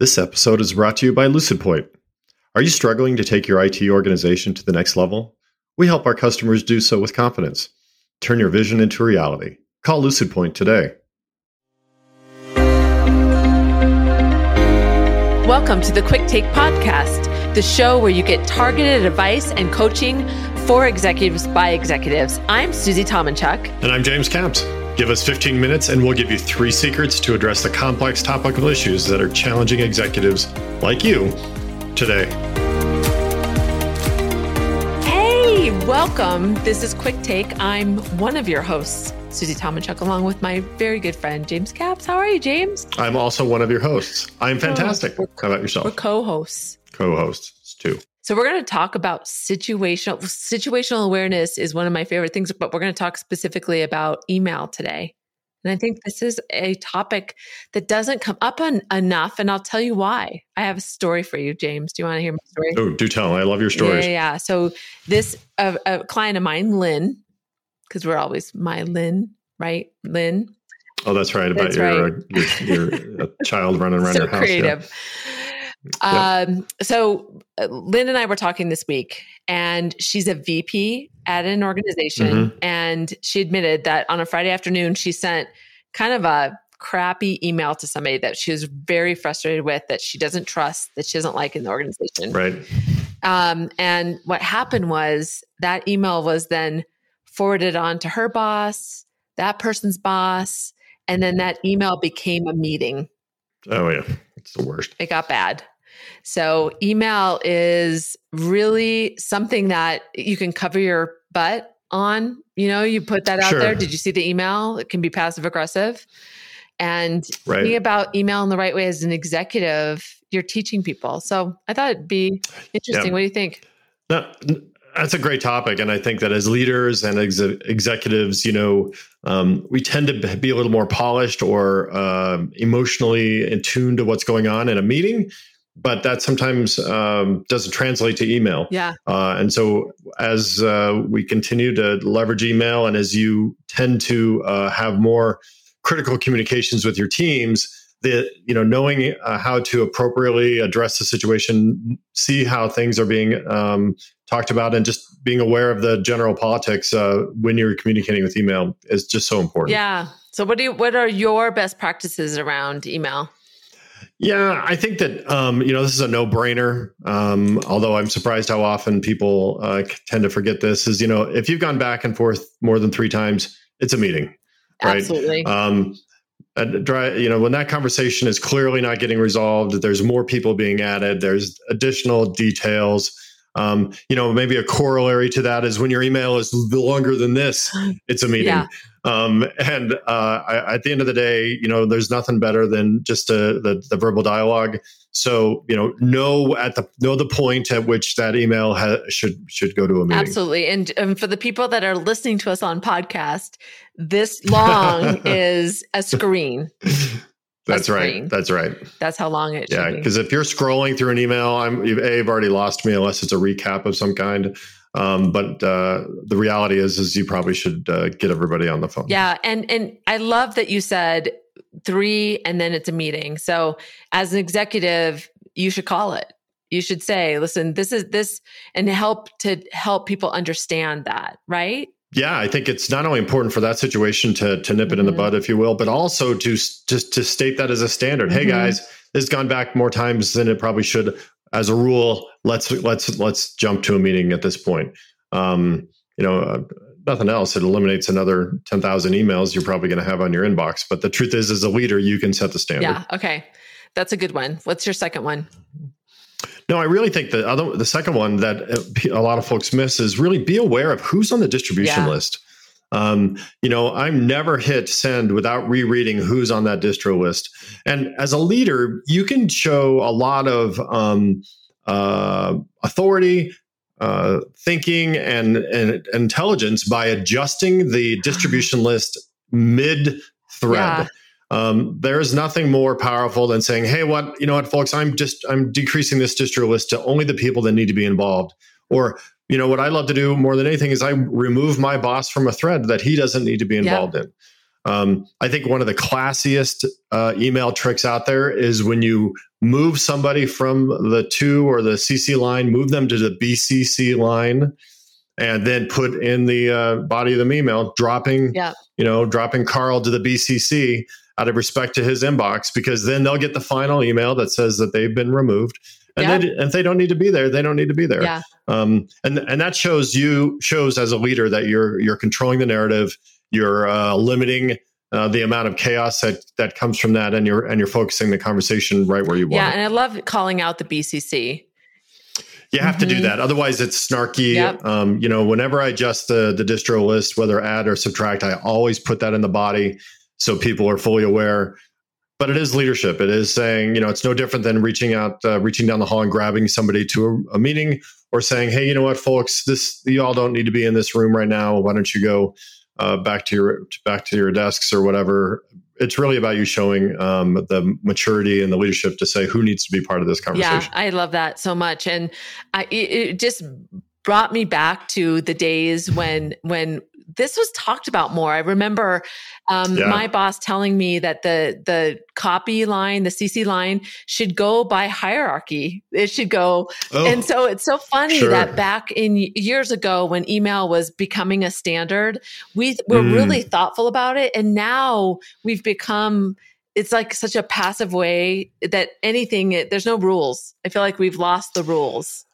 This episode is brought to you by LucidPoint. Are you struggling to take your IT organization to the next level? We help our customers do so with confidence. Turn your vision into reality. Call LucidPoint today. Welcome to the Quick Take Podcast, the show where you get targeted advice and coaching for executives by executives. I'm Susie Tomenchok. And I'm James Capps. Give us 15 minutes and we'll give you three secrets to address the complex topical issues that are challenging executives like you today. Hey, welcome. This is Quick Take. I'm one of your hosts, Susie Tomenchok, along with my very good friend, James Capps. How are you, James? I'm also one of your hosts. I'm oh, fantastic. Oh, How about yourself? We're co hosts. Co hosts, too. So we're going to talk about situational situational awareness is one of my favorite things, but we're going to talk specifically about email today. And I think this is a topic that doesn't come up on, enough, and I'll tell you why. I have a story for you, James. Do you want to hear my story? Oh, do tell. I love your stories. Yeah, yeah. So this uh, a client of mine, Lynn, because we're always my Lynn, right? Lynn. Oh, that's right. About that's your, right. Uh, your, your child running around so your house. Creative. Yeah. Um, so uh, Lynn and I were talking this week, and she's a VP at an organization, mm-hmm. and she admitted that on a Friday afternoon she sent kind of a crappy email to somebody that she was very frustrated with, that she doesn't trust, that she doesn't like in the organization. Right. Um, and what happened was that email was then forwarded on to her boss, that person's boss, and then that email became a meeting. Oh yeah, it's the worst. It got bad. So, email is really something that you can cover your butt on. You know, you put that out sure. there. Did you see the email? It can be passive aggressive. And right. thinking about email in the right way as an executive, you're teaching people. So, I thought it'd be interesting. Yeah. What do you think? No, that's a great topic, and I think that as leaders and ex- executives, you know, um, we tend to be a little more polished or um, emotionally attuned to what's going on in a meeting, but that sometimes um, doesn't translate to email. Yeah. Uh, and so as uh, we continue to leverage email, and as you tend to uh, have more critical communications with your teams, the you know knowing uh, how to appropriately address the situation, see how things are being um, talked about, and just being aware of the general politics uh, when you're communicating with email is just so important. Yeah. So what do you, what are your best practices around email? Yeah, I think that um, you know this is a no-brainer. Um, although I'm surprised how often people uh, tend to forget this. Is you know if you've gone back and forth more than three times, it's a meeting, right? Absolutely. Um, dry, you know, when that conversation is clearly not getting resolved, there's more people being added, there's additional details. Um, you know, maybe a corollary to that is when your email is longer than this, it's a meeting. Yeah. Um, and uh, I, at the end of the day, you know, there's nothing better than just a, the, the verbal dialogue. So, you know, know at the know the point at which that email ha- should should go to a meeting. Absolutely. And um, for the people that are listening to us on podcast, this long is a screen. That's right. That's right. That's how long it. Yeah, because if you're scrolling through an email, I'm you've, a, you've already lost me unless it's a recap of some kind. Um, but uh, the reality is, is you probably should uh, get everybody on the phone. Yeah, and and I love that you said three, and then it's a meeting. So as an executive, you should call it. You should say, "Listen, this is this," and help to help people understand that, right? Yeah, I think it's not only important for that situation to to nip it mm-hmm. in the mm-hmm. bud, if you will, but also to just to state that as a standard. Mm-hmm. Hey guys, this has gone back more times than it probably should. As a rule, let's let's let's jump to a meeting at this point. Um, you know, uh, nothing else. It eliminates another ten thousand emails you're probably going to have on your inbox. But the truth is, as a leader, you can set the standard. Yeah. Okay, that's a good one. What's your second one? No, I really think the other, the second one that uh, a lot of folks miss is really be aware of who's on the distribution yeah. list. Um, you know, I'm never hit send without rereading who's on that distro list. And as a leader, you can show a lot of um, uh, authority, uh, thinking, and, and intelligence by adjusting the distribution list mid thread. Yeah. Um, there's nothing more powerful than saying, "Hey, what you know, what, folks? I'm just I'm decreasing this distro list to only the people that need to be involved." Or, you know, what I love to do more than anything is I remove my boss from a thread that he doesn't need to be involved in. Um, I think one of the classiest uh, email tricks out there is when you move somebody from the to or the CC line, move them to the BCC line, and then put in the uh, body of the email, dropping, yeah. you know, dropping Carl to the BCC out of respect to his inbox, because then they'll get the final email that says that they've been removed. And yeah. they, if they don't need to be there, they don't need to be there. Yeah. Um, and and that shows you shows as a leader that you're you're controlling the narrative, you're uh, limiting uh, the amount of chaos that that comes from that, and you're and you're focusing the conversation right where you want. Yeah, and I love calling out the BCC you have mm-hmm. to do mm-hmm. that. Otherwise, it's snarky. Yep. Um, you know, whenever I adjust the the distro list, whether add or subtract, I always put that in the body so people are fully aware. But it is leadership. It is saying, you know, it's no different than reaching out, uh, reaching down the hall and grabbing somebody to a, a meeting, or saying, hey, you know what, folks, this you all don't need to be in this room right now. Why don't you go uh, back to your back to your desks or whatever? it's really about you showing um, the maturity and the leadership to say who needs to be part of this conversation. Yeah, I love that so much, and I, it, it just brought me back to the days when when this was talked about more. I remember um, yeah. my boss telling me that the the copy line, the CC line, should go by hierarchy. It should go, oh, and so it's so funny sure. that back in years ago when email was becoming a standard, we were mm. really thoughtful about it, and now we've become. It's like such a passive way that anything, there's no rules. I feel like we've lost the rules.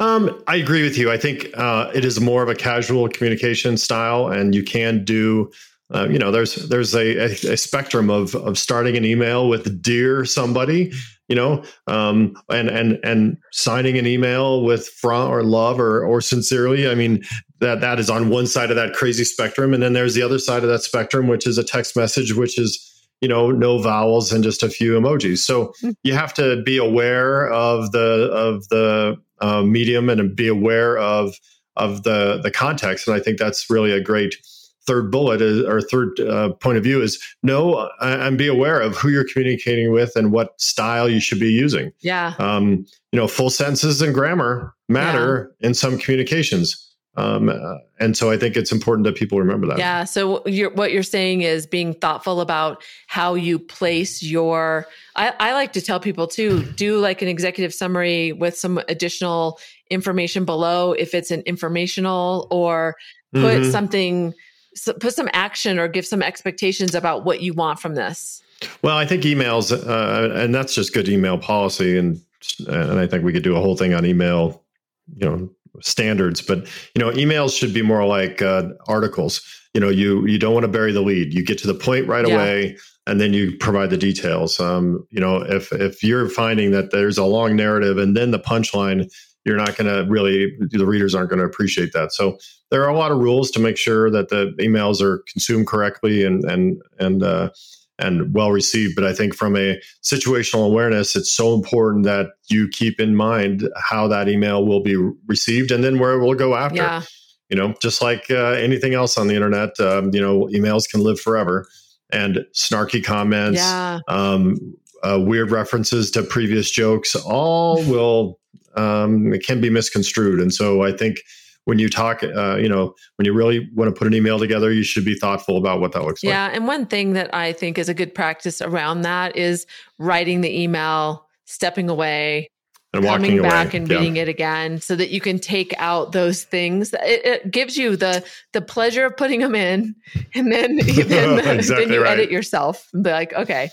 Um, I agree with you. I think uh, it is more of a casual communication style, and you can do. Uh, you know, there's there's a, a, spectrum of of starting an email with dear somebody, you know, um, and and and signing an email with from or love or or sincerely. I mean, that that is on one side of that crazy spectrum, and then there's the other side of that spectrum, which is a text message, which is you know no vowels and just a few emojis so hmm. you have to be aware of the of the uh, medium and be aware of of the the context. And i think that's really a great third bullet is, or third uh, point of view is know and be aware of who you're communicating with and what style you should be using. Yeah. Um, you know full sentences and grammar matter yeah. in some communications um, uh, and so I think it's important that people remember that. Yeah. So you're, what you're saying is being thoughtful about how you place your. I, I like to tell people to do like an executive summary with some additional information below if it's an informational or put mm-hmm. something, put some action or give some expectations about what you want from this. Well, I think emails, uh, and that's just good email policy, and and I think we could do a whole thing on email, you know, standards but you know emails should be more like uh, articles. You know you you don't want to bury the lead. You get to the point right yeah. away and then you provide the details. Um, you know if if you're finding that there's a long narrative and then the punchline you're not going to really the readers aren't going to appreciate that. So there are a lot of rules to make sure that the emails are consumed correctly and and and uh, and well received. But I think from a situational awareness, it's so important that you keep in mind how that email will be received and then where it will go after. Yeah. You know, just like uh, anything else on the internet, um, you know, emails can live forever. And snarky comments, yeah. um, uh, weird references to previous jokes, all will um, it can be misconstrued. And so I think when you talk, uh, you know, when you really want to put an email together, you should be thoughtful about what that looks yeah, like. Yeah. And one thing that I think is a good practice around that is writing the email, stepping away, and coming back away. and reading yeah. it again so that you can take out those things it, it, gives you the the pleasure of putting them in and then, then, exactly then you right. edit yourself and be like okay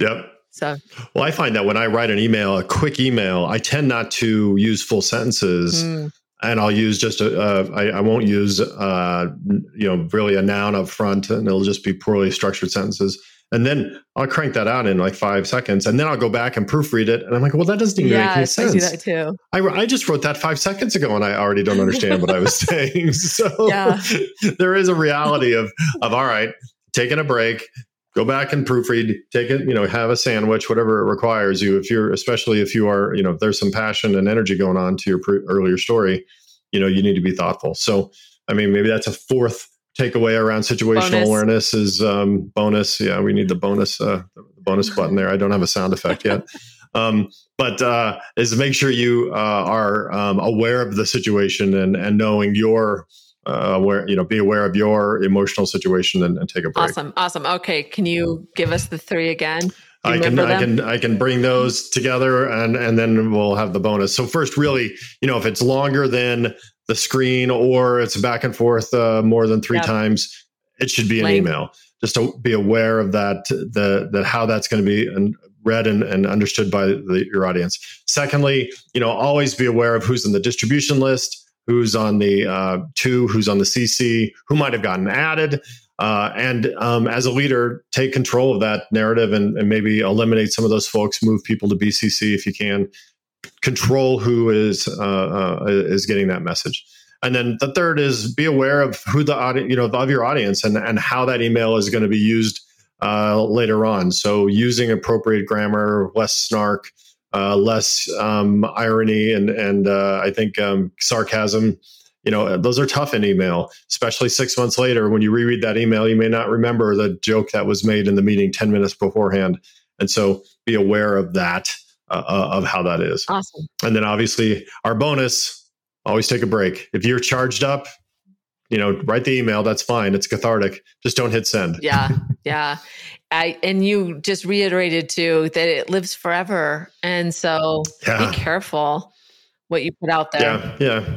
yep so well i find that when i write an email a quick email i tend not to use full sentences mm and I'll use just a. Uh, I, I won't use uh, you know really a noun up front, and it'll just be poorly structured sentences. And then I'll crank that out in like five seconds, and then I'll go back and proofread it, and I'm like, well, that doesn't even yes, make any sense. I do that too. I, I just wrote that five seconds ago, and I already don't understand what I was saying. So yeah. there is a reality of of all right, taking a break, go back and proofread take it you know have a sandwich whatever it requires you. If you're especially if you are you know there's some passion and energy going on to your pre- earlier story you know you need to be thoughtful. So i mean maybe that's a fourth takeaway around situational bonus. awareness is um, bonus. Yeah we need the bonus uh, the bonus button there. I don't have a sound effect yet. Um, but uh, is make sure you uh, are um, aware of the situation and and knowing your uh, where you know be aware of your emotional situation and, and take a break. Awesome, awesome. Okay, can you give us the three again? I can I can I can bring those together and and then we'll have the bonus. So first, really, you know, if it's longer than the screen or it's back and forth uh, more than three yep. times, it should be an Lame. email. Just to be aware of that, the that how that's going to be read and, and understood by the, your audience. Secondly, you know, always be aware of who's in the distribution list, who's on the uh, to, who's on the CC, who might have gotten added. Uh, and um, as a leader, take control of that narrative and, and, maybe eliminate some of those folks, move people to BCC if you can. Control who is uh, uh, is getting that message. And then the third is be aware of who the audience, you know, of your audience and, and how that email is going to be used uh, later on. So using appropriate grammar, less snark, uh, less um, irony, and and uh, I think um, sarcasm. You know, those are tough in email, especially six months later. When you reread that email, you may not remember the joke that was made in the meeting ten minutes beforehand, and so be aware of that, uh, uh, of how that is. Awesome. And then obviously our bonus. Always take a break. If you're charged up, you know, write the email. That's fine. It's cathartic. Just don't hit send. Yeah. Yeah. I, and you just reiterated too that it lives forever. And so yeah. be careful what you put out there. Yeah. Yeah.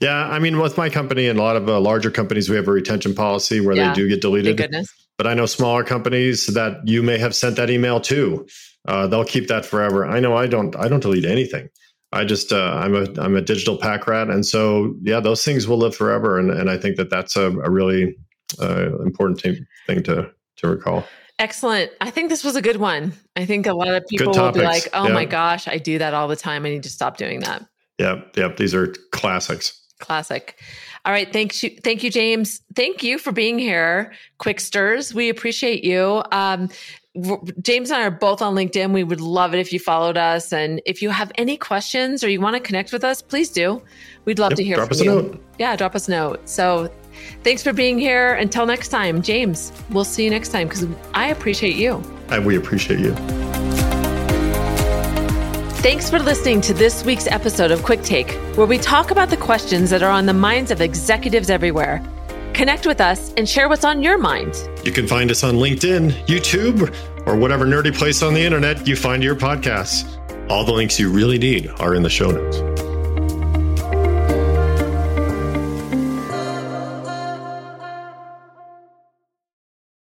Yeah. I mean, with my company and a lot of uh, larger companies, we have a retention policy where yeah. they do get deleted. Thank goodness. But I know smaller companies that you may have sent that email to. Uh, they'll keep that forever. I know I don't. I don't delete anything. I just uh, I'm a I'm a digital pack rat, and so yeah, those things will live forever, and and I think that that's a, a really uh, important thing, thing to to recall. Excellent. I think this was a good one. I think a lot of people will be like, "Oh yeah. my gosh, I do that all the time. I need to stop doing that." Yep, yep. These are classics. Classic. All right. Thanks. You, thank you, James. Thank you for being here. Quicksters. We appreciate you. Um, James and I are both on LinkedIn. We would love it if you followed us. And if you have any questions or you want to connect with us, please do. We'd love yep, to hear drop from us you. A note. Yeah, drop us a note. So thanks for being here. Until next time, James, we'll see you next time because I appreciate you. And we appreciate you. Thanks for listening to this week's episode of Quick Take, where we talk about the questions that are on the minds of executives everywhere. Connect with us and share what's on your mind. You can find us on LinkedIn, YouTube, or whatever nerdy place on the internet you find your podcasts. All the links you really need are in the show notes.